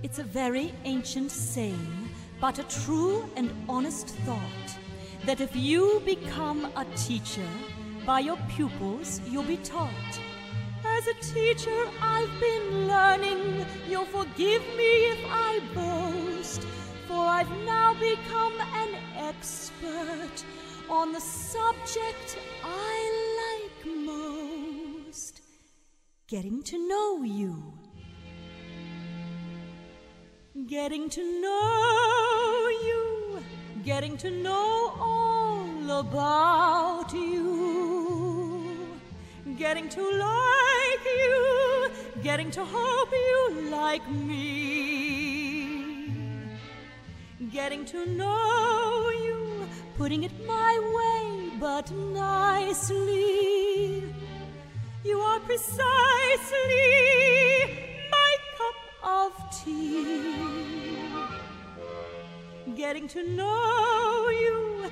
It's a very ancient saying, but a true and honest thought that if you become a teacher, by your pupils you'll be taught. As a teacher, I've been learning. You'll forgive me if I boast, for I've now become an expert on the subject I like most getting to know you. Getting to know you, getting to know all about you, getting to like you, getting to hope you like me, getting to know you, putting it my way, but nicely. You are precisely Getting to know you,